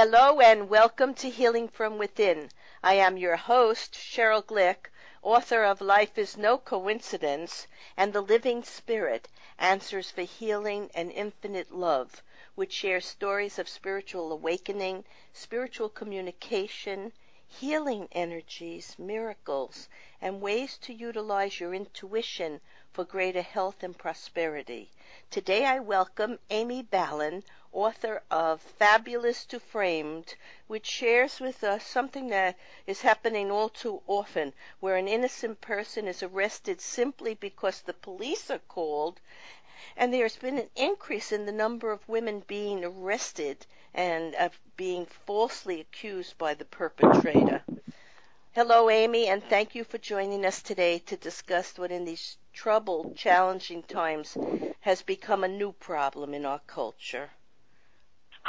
Hello and welcome to Healing from Within. I am your host, Cheryl Glick, author of Life is No Coincidence and The Living Spirit Answers for Healing and Infinite Love, which shares stories of spiritual awakening, spiritual communication, healing energies, miracles, and ways to utilize your intuition for greater health and prosperity. Today I welcome Amy Ballon, author of Fabulous to Framed, which shares with us something that is happening all too often, where an innocent person is arrested simply because the police are called, and there's been an increase in the number of women being arrested and of being falsely accused by the perpetrator. Hello, Amy, and thank you for joining us today to discuss what in these troubled, challenging times has become a new problem in our culture.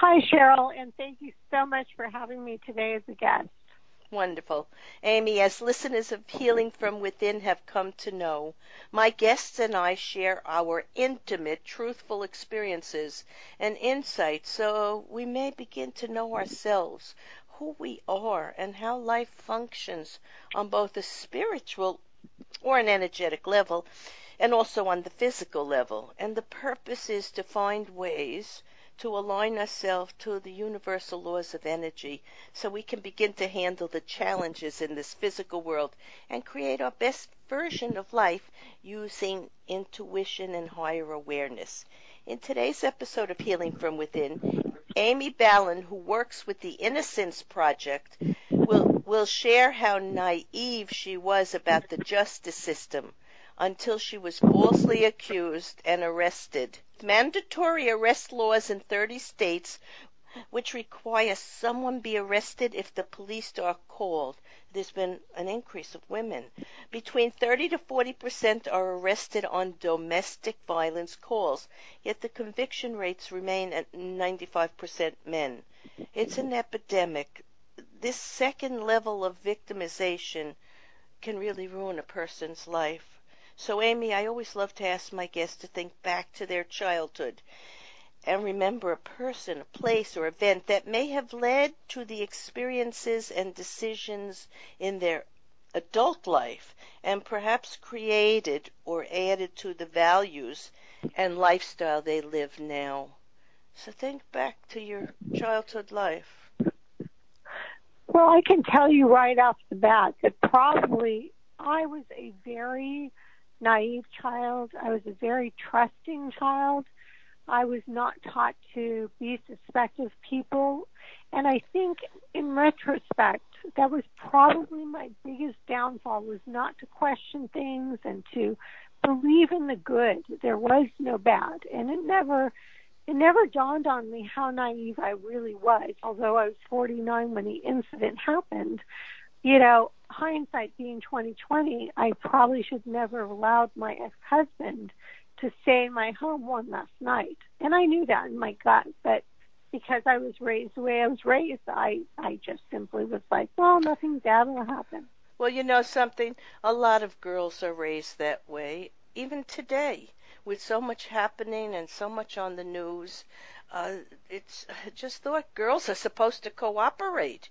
Hi, Cheryl, and thank you so much for having me today as a guest. Wonderful. Amy, as listeners of Healing from Within have come to know, my guests and I share our intimate, truthful experiences and insights so we may begin to know ourselves, who we are, and how life functions on both a spiritual or an energetic level and also on the physical level. And the purpose is to find ways to align ourselves to the universal laws of energy so we can begin to handle the challenges in this physical world and create our best version of life using intuition and higher awareness. In today's episode of Healing from Within, Amy Ballon, who works with the Innocence Project, will, will share how naive she was about the justice system until she was falsely accused and arrested. Mandatory arrest laws in 30 states which require someone be arrested if the police are called. There's been an increase of women. Between 30 to 40 percent are arrested on domestic violence calls, yet the conviction rates remain at 95 percent men. It's an epidemic. This second level of victimization can really ruin a person's life. So, Amy, I always love to ask my guests to think back to their childhood and remember a person, a place, or event that may have led to the experiences and decisions in their adult life and perhaps created or added to the values and lifestyle they live now. So think back to your childhood life. Well, I can tell you right off the bat that probably I was a very naive child. I was a very trusting child. I was not taught to be suspect of people. And I think in retrospect, that was probably my biggest downfall was not to question things and to believe in the good. There was no bad. And it never it never dawned on me how naive I really was. Although I was 49 when the incident happened, you know, hindsight being 2020, I probably should never have allowed my ex-husband to stay in my home one last night. And I knew that in my gut, but because I was raised the way I was raised, I I just simply was like, well, nothing bad will happen. Well, you know something? A lot of girls are raised that way, even today, with so much happening and so much on the news. Uh, it's just thought girls are supposed to cooperate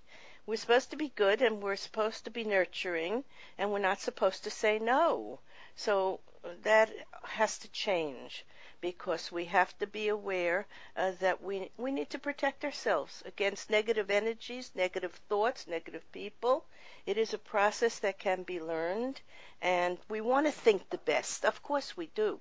we're supposed to be good and we're supposed to be nurturing and we're not supposed to say no. So that has to change because we have to be aware uh, that we we need to protect ourselves against negative energies, negative thoughts, negative people. It is a process that can be learned and we want to think the best. Of course we do.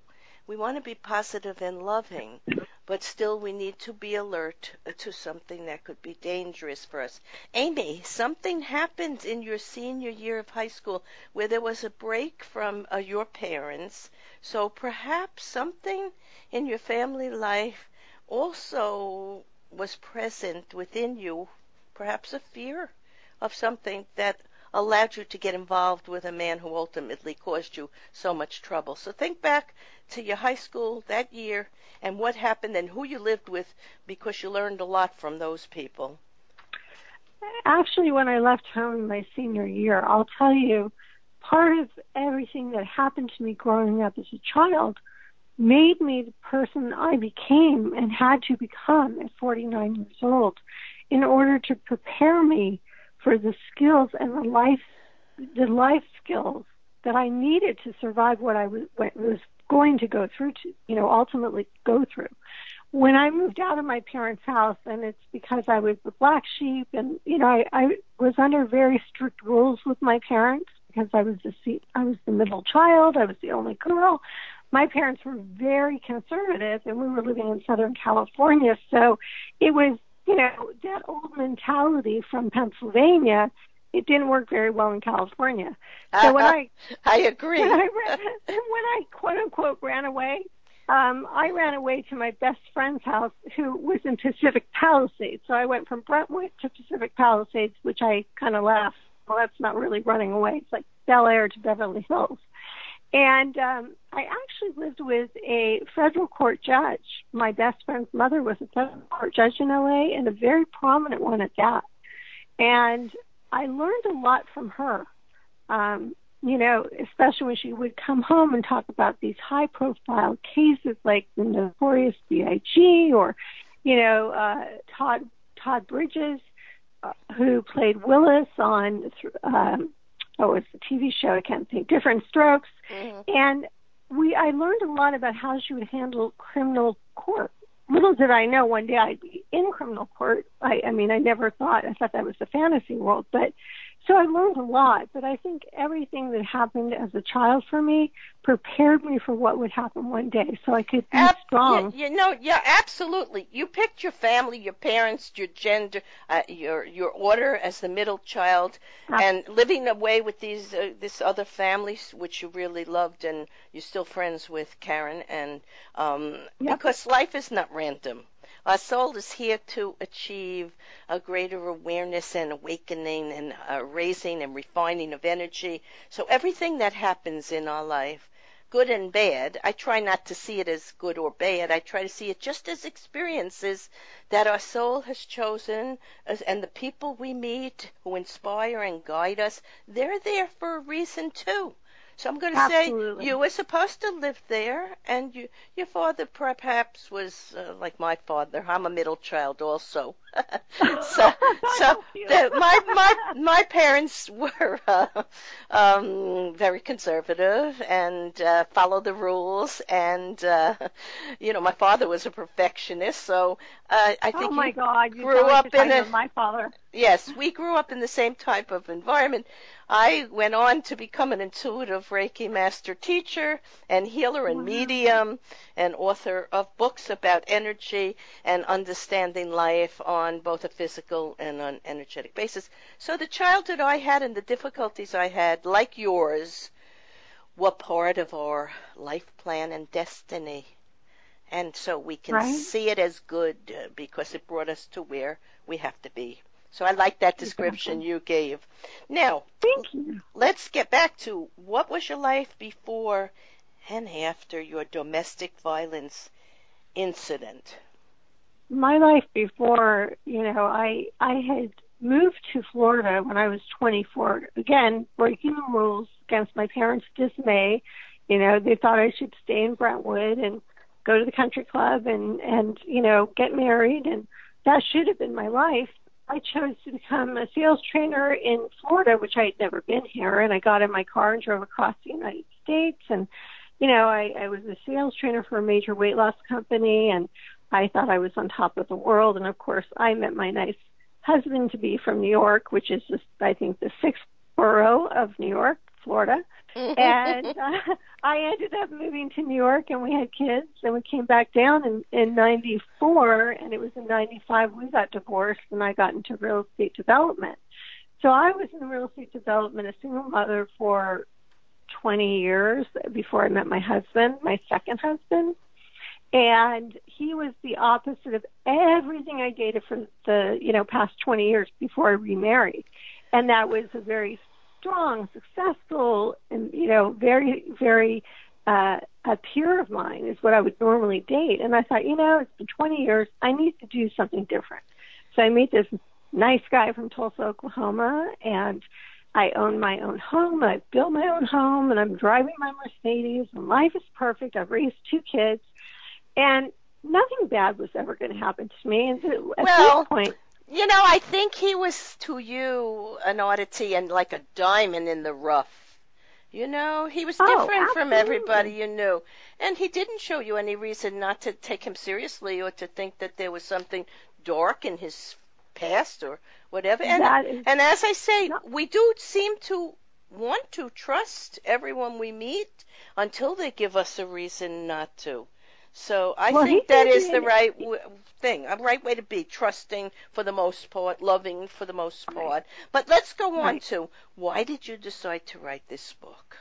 We want to be positive and loving, but still we need to be alert to something that could be dangerous for us. Amy, something happened in your senior year of high school where there was a break from uh, your parents. So perhaps something in your family life also was present within you, perhaps a fear of something that allowed you to get involved with a man who ultimately caused you so much trouble. So think back to your high school that year and what happened and who you lived with because you learned a lot from those people. Actually, when I left home in my senior year, I'll tell you, part of everything that happened to me growing up as a child made me the person I became and had to become at 49 years old. in order to prepare me for the skills and the life the life skills that I needed to survive what I was, going to go through to you know ultimately go through when I moved out of my parents' house, and it's because I was the black sheep, and you know, I, I was under very strict rules with my parents because I was the I was the middle child, I was the only girl. My parents were very conservative, and we were living in Southern California, so it was you know that old mentality from Pennsylvania. It didn't work very well in California. So when I I agree. When I, ran, when I quote unquote ran away um, I ran away to my best friend's house who was in Pacific Palisades. So I went from Brentwood to Pacific Palisades, which I kind of laughed. Well, that's not really running away. It's like Bel Air to Beverly Hills. And um, I actually lived with a federal court judge. My best friend's mother was a federal court judge in LA and a very prominent one at that. And I learned a lot from her. Um, you know, especially when she would come home and talk about these high profile cases like the notorious BIG or, you know, uh, Todd, Todd Bridges, uh, who played Willis on, um, oh, it's a TV show, I can't think, Diff'rent Strokes. Mm-hmm. And we, I learned a lot about how she would handle criminal court. Little did I know one day I'd be in criminal court. I, I mean, I never thought, I thought that was the fantasy world, but so I learned a lot, but I think everything that happened as a child for me prepared me for what would happen one day, so I could be Ab- strong. You, you know, yeah, absolutely. You picked your family, your parents, your gender, uh, your your order as the middle child, and living away with these uh, this other families which you really loved, and you're still friends with Karen, and um, yep. because life is not random. Our soul is here to achieve a greater awareness and awakening and uh, raising and refining of energy. So everything that happens in our life, good and bad, I try not to see it as good or bad. I try to see it just as experiences that our soul has chosen and the people we meet who inspire and guide us, they're there for a reason too. So I'm going to say you were supposed to live there, and you, your father perhaps was uh, like my father. I'm a middle child also. so, so the, my my my parents were uh, um, very conservative and uh, followed the rules, and uh, you know my father was a perfectionist. So uh, I think oh my God, you grew up in a my father. Yes, we grew up in the same type of environment. I went on to become an intuitive Reiki master teacher and healer and wow. medium and author of books about energy and understanding life on both a physical and an energetic basis. So the childhood I had and the difficulties I had, like yours, were part of our life plan and destiny. And so we can right. see it as good uh, because it brought us to where we have to be. So I like that description you gave. Now, thank you. Let's get back to what was your life before and after your domestic violence incident? My life before, you know, I I had moved to Florida when I was 24. Again, breaking the rules against my parents' dismay. You know, they thought I should stay in Brentwood and go to the country club and and you know get married and that should have been my life I chose to become a sales trainer in Florida, which I had never been here, and I got in my car and drove across the United States. And, you know, I, I was a sales trainer for a major weight loss company, and I thought I was on top of the world. And of course, I met my nice husband to be from New York, which is just, I think, the sixth borough of New York, Florida and uh, I ended up moving to New York, and we had kids, and we came back down in in '94, and it was in '95 we got divorced, and I got into real estate development. So I was in real estate development, a single mother for 20 years before I met my husband, my second husband. And he was the opposite of everything I dated for the, you know, past 20 years before I remarried. And that was a very strong, successful, and you know, very, very uh, a peer of mine is what I would normally date. And I thought, you know, it's been 20 years. I need to do something different. So I meet this nice guy from Tulsa, Oklahoma, and I own my own home. I built my own home, and I'm driving my Mercedes, and life is perfect. I've raised two kids, and nothing bad was ever going to happen to me. And at well, this point, You know, I think he was to you an oddity and like a diamond in the rough. You know, he was Oh, different from everybody you knew. And he didn't show you any reason not to take him seriously or to think that there was something dark in his past or whatever. And is- and as I say, No. we do seem to want to trust everyone we meet until they give us a reason not to. So I Well, think that is the right w- thing, a right way to be, trusting for the most part, loving for the most Right. part. But let's go on Right. to why did you decide to write this book?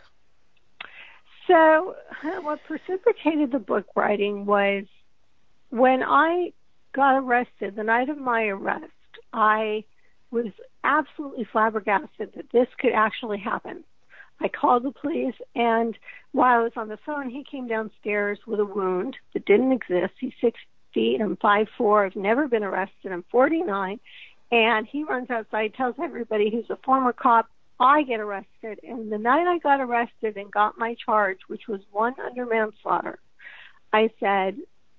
So, what precipitated the book writing was when I got arrested, the night of my arrest, I was absolutely flabbergasted that this could actually happen. I called the police, and while I was on the phone, he came downstairs with a wound that didn't exist. He's six feet, I'm five four. I've never been arrested. I'm 49, and he runs outside, tells everybody he's a former cop. I get arrested, and the night I got arrested and got my charge, which was one under manslaughter, I said,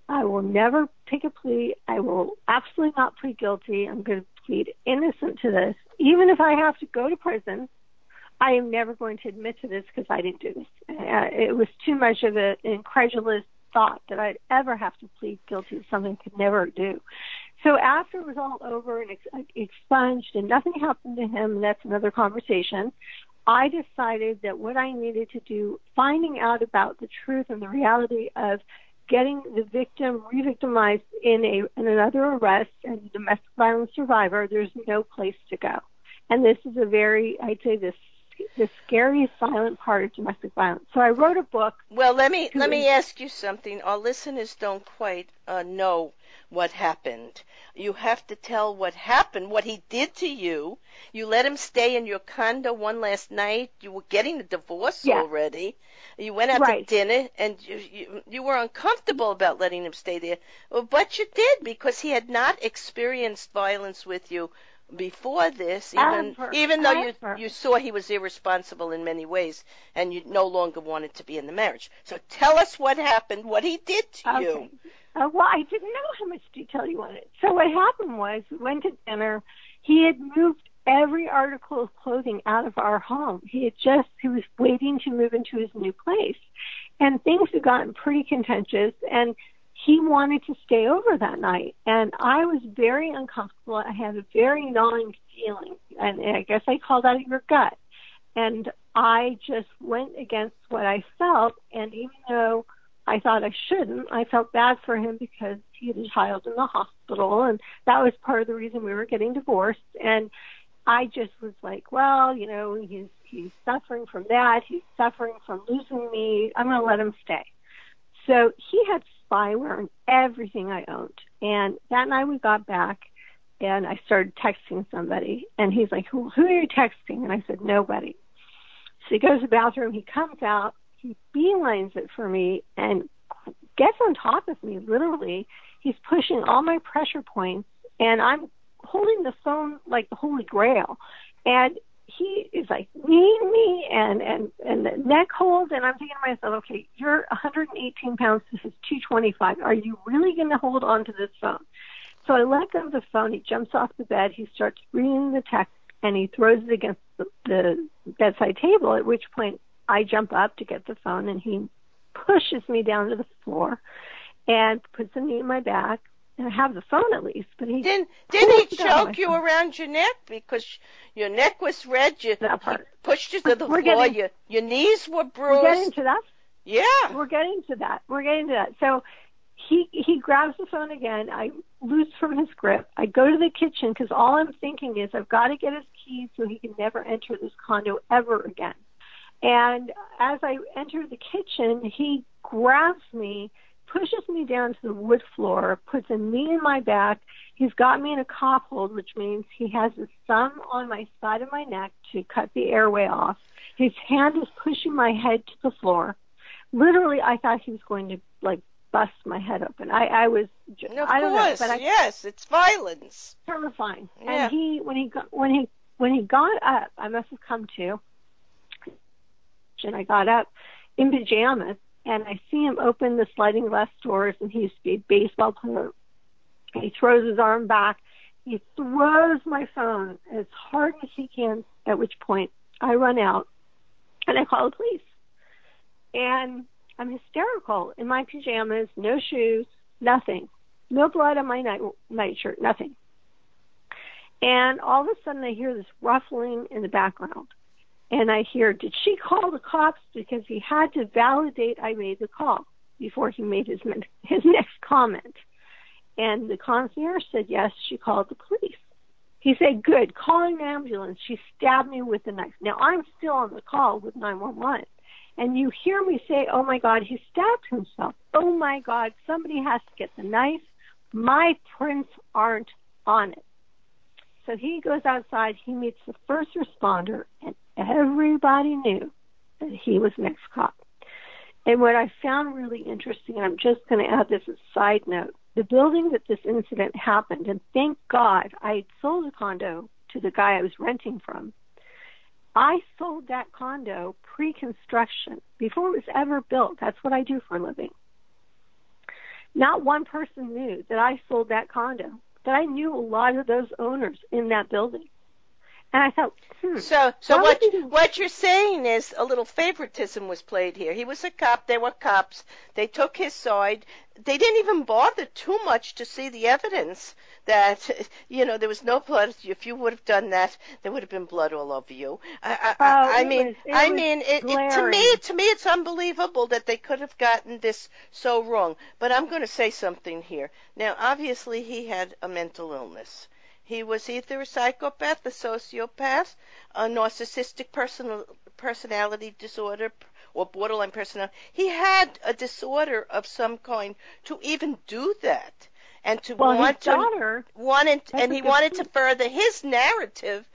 I will never take a plea. I will absolutely not plead guilty. I'm going to plead innocent to this. Even if I have to go to prison, I am never going to admit to this because I didn't do this. Uh, it was too much of an incredulous thought that I'd ever have to plead guilty to something I could never do. So after it was all over and ex- expunged and nothing happened to him, and that's another conversation, I decided that what I needed to do, finding out about the truth and the reality of getting the victim re-victimized in a in another arrest and domestic violence survivor, there's no place to go. And this is a very, I'd say, this the scariest silent part of domestic violence. So I wrote a book. Well, let me let me ask you something. Our listeners don't quite uh, know what happened. You have to tell what happened, what he did to you. You let him stay in your condo one last night. You were getting a divorce Yeah. already. You went out Right. to dinner, and you, you you were uncomfortable about letting him stay there, but you did because he had not experienced violence with you before this, even even though you you saw he was irresponsible in many ways, and you no longer wanted to be in the marriage. So tell us what happened, what he did to you. Okay. Uh, well, I didn't know how much detail you wanted. So what happened was we went to dinner. He had moved every article of clothing out of our home. He had just he was waiting to move into his new place, and things had gotten pretty contentious. And he wanted to stay over that night, and I was very uncomfortable. I had a very gnawing feeling, and I guess I call that your gut. And I just went against what I felt, and even though I thought I shouldn't. I felt bad for him because he had a child in the hospital, and that was part of the reason we were getting divorced. And I just was like, well, you know, he's he's suffering from that. He's suffering from losing me. I'm going to let him stay. So he had spyware on everything I owned. And that night we got back, and I started texting somebody, and he's like, who, who are you texting? And I said, nobody. So he goes to the bathroom. He comes out he beelines it for me and gets on top of me literally he's pushing all my pressure points and i'm holding the phone like the holy grail and he is like kneeing me and and and the neck hold. And i'm thinking to myself okay you're 118 pounds. This is 225 are you really going to hold on to this phone? So i let go of the phone. He jumps off the bed. He starts reading the text and he throws it against the, the bedside table at which point I jump up to get the phone and he pushes me down to the floor and puts a knee in my back. Have the phone at least, but he Didn't didn't he pulls it out of choke you around your neck because your neck was red? You That he part. pushed you to the floor. getting- your your knees were bruised. We're getting to that. Yeah. We're getting to that. We're getting to that. So he he grabs the phone again. I loose from his grip. I go to the kitchen because all I'm thinking is I've got to get his keys so he can never enter this condo ever again. And as I enter the kitchen, he grabs me, pushes me down to the wood floor, puts a knee in my back. He's got me in a cough hold, which means he has his thumb on my side of my neck to cut the airway off. His hand is pushing my head to the floor. Literally, I thought he was going to like bust my head open. I, I was, j- Of I don't know, course. but I yes, it's violence. terrifying. Yeah. And he when he got when he when he got up, I must have come to and I got up in pajamas and I see him open the sliding glass doors and he used to be a baseball player. He throws his arm back He throws my phone as hard as he can, at which point I run out and I call the police. And I'm hysterical in my pajamas, no shoes, nothing. No blood on my night nightshirt, nothing. And all of a sudden I hear this ruffling in the background. And I hear, did she call the cops? Because he had to validate I made the call before he made his his next comment. And the concierge said, yes, she called the police. He said, good, call an ambulance. She stabbed me with a knife. Now I'm still on the call with 911. And you hear me say, oh my God, he stabbed himself. Oh my God, somebody has to get the knife. My prints aren't on it. So he goes outside, he meets the first responder, and everybody knew that he was next cop. And what I found really interesting, and I'm just going to add this as a side note, the building that this incident happened, and thank God I had sold a condo to the guy I was renting from. I sold that condo pre construction, before it was ever built. That's what I do for a living. Not one person knew that I sold that condo, that I knew a lot of those owners in that building. And I thought, hmm, so so what what you're saying is a little favoritism was played here. He was a cop. They were cops. They took his side. They didn't even bother too much to see the evidence that you know there was no blood. If you would have done that, there would have been blood all over you. I, I, oh, I mean, was, I mean, it, it, to me, to me, it's unbelievable that they could have gotten this so wrong. But I'm going to say something here. Now, obviously, he had a mental illness. He was either a psychopath, a sociopath, a narcissistic personal, personality disorder, or borderline personality. He had a disorder of some kind to even do that, and to well, want to daughter, wanted, and he wanted point. to further his narrative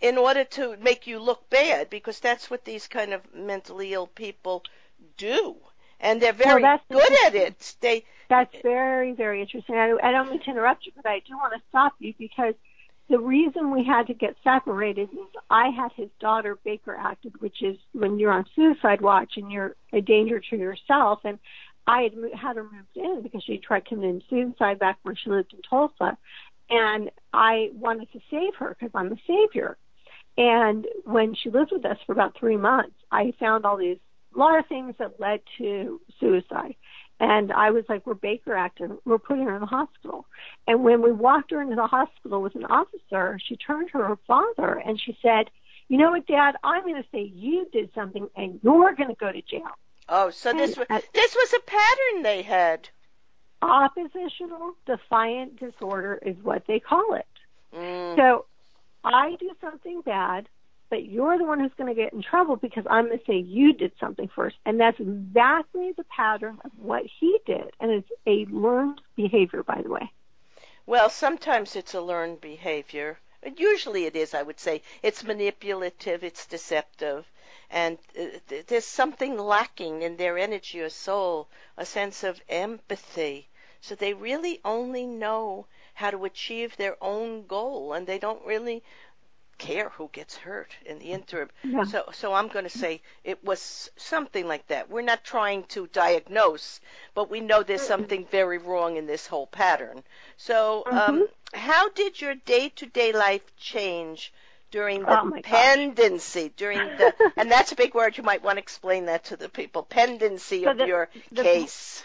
in order to make you look bad, because that's what these kind of mentally ill people do and they're very well, good at it. They that's very very interesting. I, I don't mean to interrupt you, but I do want to stop you because the reason we had to get separated is I had his daughter Baker acted, which is when you're on suicide watch and you're a danger to yourself, and I had had her moved in because she tried committing suicide back when she lived in Tulsa, and I wanted to save her because I'm a savior. And when she lived with us for about three months, I found all these a lot of things that led to suicide. And I was like, we're Baker acting. We're putting her in the hospital. And when we walked her into the hospital with an officer, she turned to her father and she said, you know what, Dad, I'm going to say you did something and you're going to go to jail. Oh, so this was, this was a pattern they had. Oppositional defiant disorder is what they call it. Mm. So I do something bad but you're the one who's going to get in trouble because I'm going to say you did something first. And that's exactly the pattern of what he did. And it's a learned behavior, by the way. Well, sometimes it's a learned behavior. Usually it is, I would say. It's manipulative, it's deceptive. And there's something lacking in their energy or soul, a sense of empathy. So they really only know how to achieve their own goal and they don't really care who gets hurt in the interim. Yeah. So, so I'm going to say it was something like that. We're not trying to diagnose, but we know there's something very wrong in this whole pattern. So, um, mm-hmm. how did your day-to-day life change during the oh pendency? During the, and that's a big word. You might want to explain that to the people. Pendency so of the, your the, case.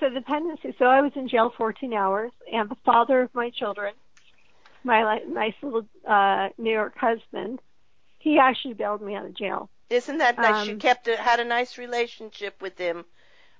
So the pendency. So I was in jail 14 hours, and the father of my children my nice little uh, New York husband, he actually bailed me out of jail. Isn't that nice? Um, you kept a, had a nice relationship with him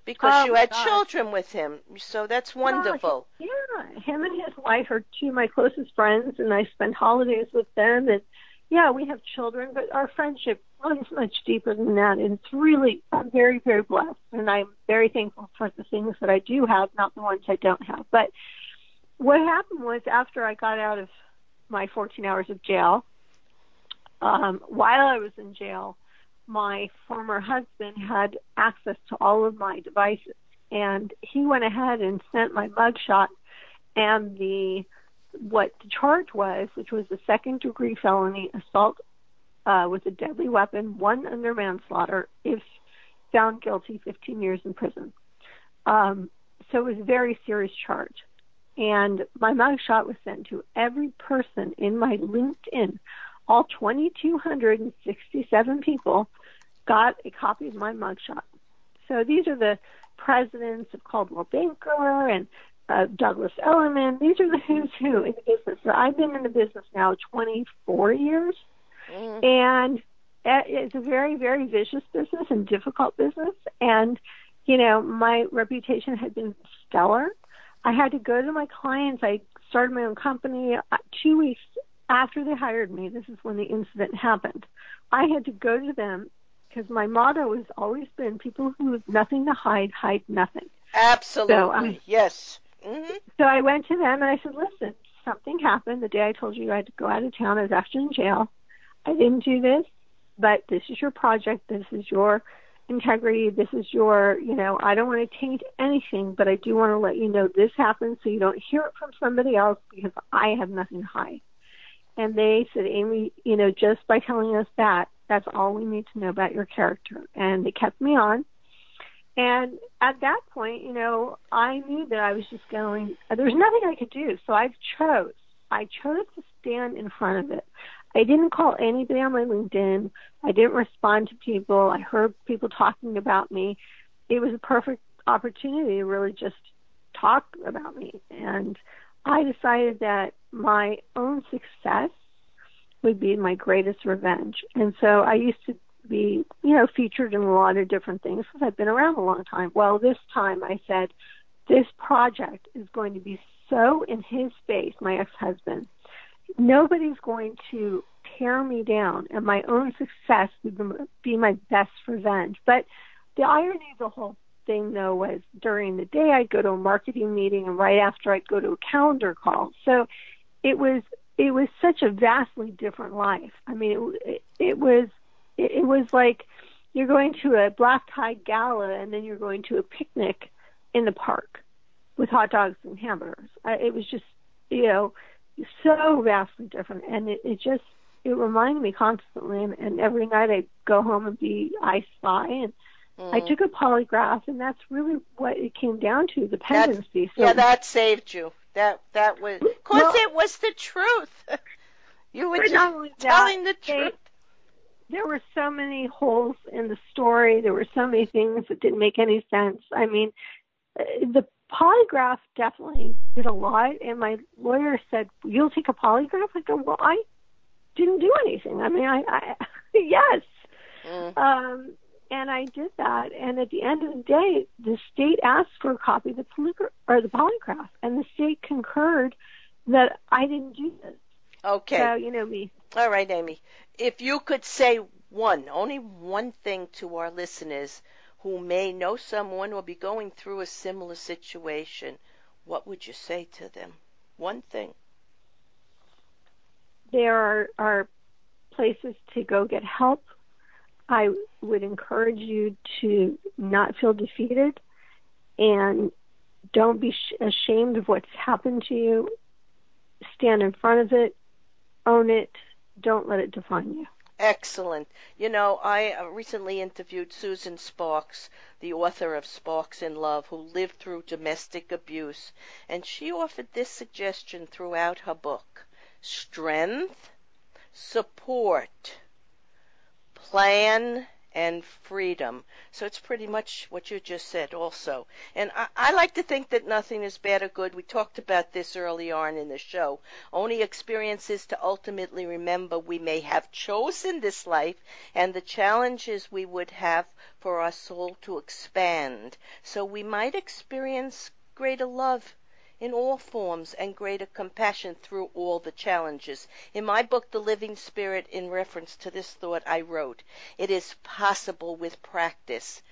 because oh you had children with him. So that's wonderful. Yeah, him and his wife are two of my closest friends, and I spend holidays with them. And yeah, we have children, but our friendship runs much deeper than that. And it's really, I'm very, very blessed, and I'm very thankful for the things that I do have, not the ones I don't have. But what happened was after I got out of my 14 hours of jail, um, while I was in jail, my former husband had access to all of my devices, and he went ahead and sent my mugshot and the what the charge was, which was a second degree felony assault uh, with a deadly weapon, one under manslaughter, if found guilty, 15 years in prison. Um, so it was a very serious charge. and my mugshot was sent to every person in my LinkedIn. All 2,267 people got a copy of my mugshot. So these are the presidents of Coldwell Banker and uh, Douglas Elliman. These are the who's who in the business. So I've been in the business now 24 years, mm. and it's a very, very vicious business and difficult business. And you know, my reputation had been stellar. I had to go to my clients. I started my own company uh, two weeks after they hired me. This is when the incident happened. I had to go to them because my motto has always been people who have nothing to hide, hide nothing. Absolutely. So, um, yes. Mm-hmm. So I went to them and I said, listen, something happened the day I told you I had to go out of town. I was actually in jail. I didn't do this, but this is your project. This is your integrity. This is your, you know, I don't want to taint anything, but I do want to let you know this happened so you don't hear it from somebody else because I have nothing to hide. And they said, Amy, you know, just by telling us that, that's all we need to know about your character. And they kept me on. And at that point, you know, I knew that I was just going, there was nothing I could do. So I chose. I chose to stand in front of it. I didn't call anybody on my LinkedIn. I didn't respond to people. I heard people talking about me. It was a perfect opportunity to really just talk about me. And I decided that my own success would be my greatest revenge. And so I used to be, you know, featured in a lot of different things because I've been around a long time. Well, this time I said, this project is going to be so in his face, my ex-husband. Nobody's going to tear me down, and my own success would be my best revenge. But the irony of the whole thing, though, was during the day I'd go to a marketing meeting, and right after I'd go to a calendar call. So it was it was such a vastly different life. I mean, it, it was it, it was like you're going to a black tie gala and then you're going to a picnic in the park with hot dogs and hamburgers. I, it was just, you know, so vastly different, and it, it just it reminded me constantly. And, and every night I'd go home and be I Spy, and mm. I took a polygraph, and that's really what it came down to the dependency. So, yeah, that saved you. That that was, cause well, it was the truth. you were just telling the truth. There were so many holes in the story. There were so many things that didn't make any sense. I mean, uh, the polygraph definitely did a lot. And my lawyer said, "You'll take a polygraph." I go, "Well, I didn't do anything. I mean, I, I yes." Mm. Um, and I did that. And at the end of the day, the state asked for a copy of the polygraph or the polygraph, and the state concurred that I didn't do this. Okay. So you know me. All right, Amy. If you could say one, only one thing to our listeners who may know someone or be going through a similar situation, what would you say to them? One thing. There are, are places to go get help I would encourage you to not feel defeated and don't be ashamed of what's happened to you. Stand in front of it, own it, don't let it define you. Excellent. You know, I uh, recently interviewed Susan Sparks, the author of Sparks in Love, who lived through domestic abuse, and she offered this suggestion throughout her book strength, support, plan and freedom. So it's pretty much what you just said also. And I, I, like to think that nothing is bad or good. We talked about this early on in the show. Only experiences to ultimately remember we may have chosen this life and the challenges we would have for our soul to expand. So we might experience greater love in all forms and greater compassion through all the challenges. In my book, The Living Spirit, in reference to this thought, I wrote, It is possible with practice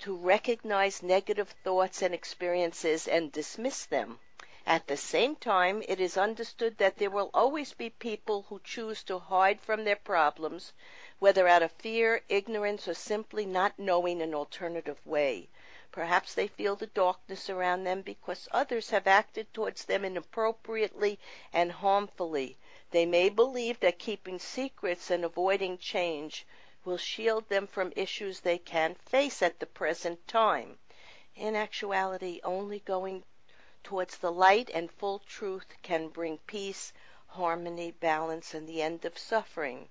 to recognize negative thoughts and experiences and dismiss them. At the same time, it is understood that there will always be people who choose to hide from their problems, whether out of fear, ignorance, or simply not knowing an alternative way. Perhaps they feel the darkness around them because others have acted towards them inappropriately and harmfully. They may believe that keeping secrets and avoiding change will shield them from issues they can't face at the present time. In actuality, only going towards the light and full truth can bring peace, harmony, balance, and the end of suffering.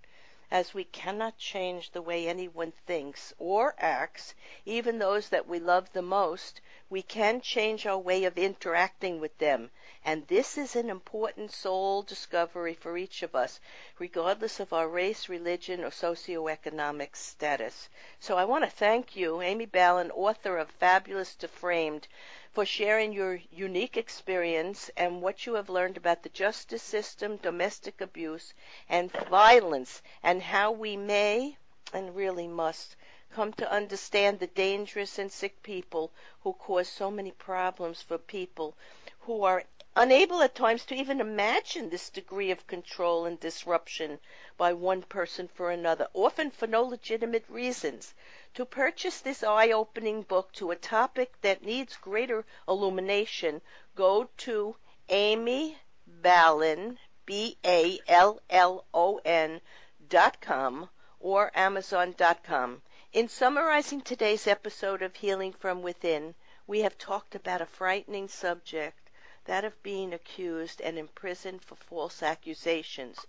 As we cannot change the way anyone thinks or acts, even those that we love the most, we can change our way of interacting with them. And this is an important soul discovery for each of us, regardless of our race, religion, or socioeconomic status. So I want to thank you, Amy Ballon, author of Fabulous to Framed, for sharing your unique experience and what you have learned about the justice system, domestic abuse, and violence, and how we may and really must come to understand the dangerous and sick people who cause so many problems for people who are unable at times to even imagine this degree of control and disruption by one person for another, often for no legitimate reasons. To purchase this eye opening book to a topic that needs greater illumination, go to Amy Ballon, B A L L O N dot com or Amazon.com. In summarizing today's episode of Healing from Within, we have talked about a frightening subject, that of being accused and imprisoned for false accusations.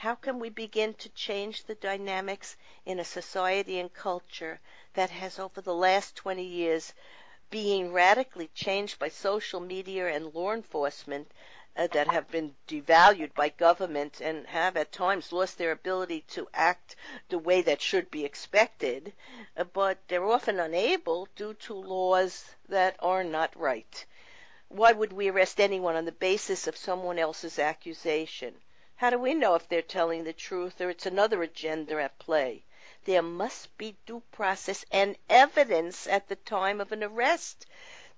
How can we begin to change the dynamics in a society and culture that has, over the last 20 years, being radically changed by social media and law enforcement uh, that have been devalued by government and have at times lost their ability to act the way that should be expected, uh, but they're often unable due to laws that are not right. Why would we arrest anyone on the basis of someone else's accusation? How do we know if they're telling the truth or it's another agenda at play? There must be due process and evidence at the time of an arrest.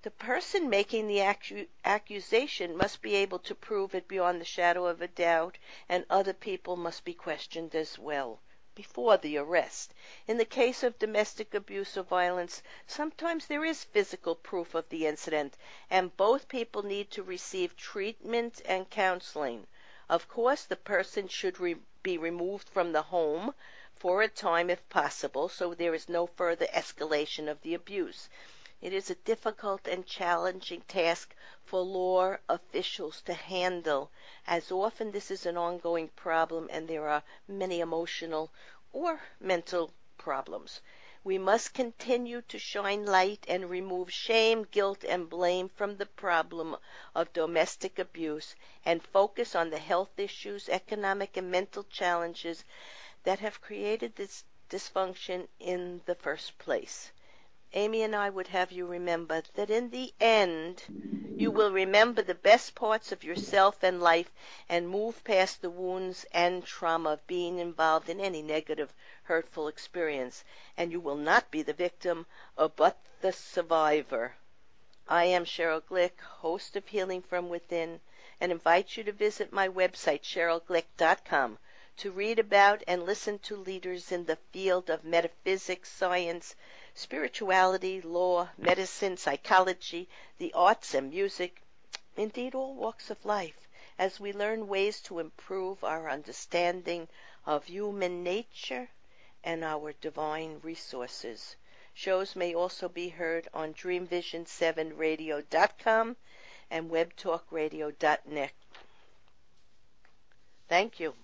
The person making the accu- accusation must be able to prove it beyond the shadow of a doubt, and other people must be questioned as well before the arrest. In the case of domestic abuse or violence, sometimes there is physical proof of the incident, and both people need to receive treatment and counseling. Of course, the person should re- be removed from the home for a time if possible, so there is no further escalation of the abuse. It is a difficult and challenging task for law officials to handle, as often this is an ongoing problem and there are many emotional or mental problems. We must continue to shine light and remove shame, guilt, and blame from the problem of domestic abuse and focus on the health issues, economic, and mental challenges that have created this dysfunction in the first place. Amy and I would have you remember that in the end, you will remember the best parts of yourself and life and move past the wounds and trauma of being involved in any negative, hurtful experience, and you will not be the victim, but the survivor. I am Cheryl Glick, host of Healing from Within, and invite you to visit my website, cherylglick.com, to read about and listen to leaders in the field of metaphysics, science, spirituality, law, medicine, psychology, the arts, and music, indeed all walks of life, as we learn ways to improve our understanding of human nature and our divine resources. Shows may also be heard on dreamvision7radio.com and webtalkradio.net. Thank you.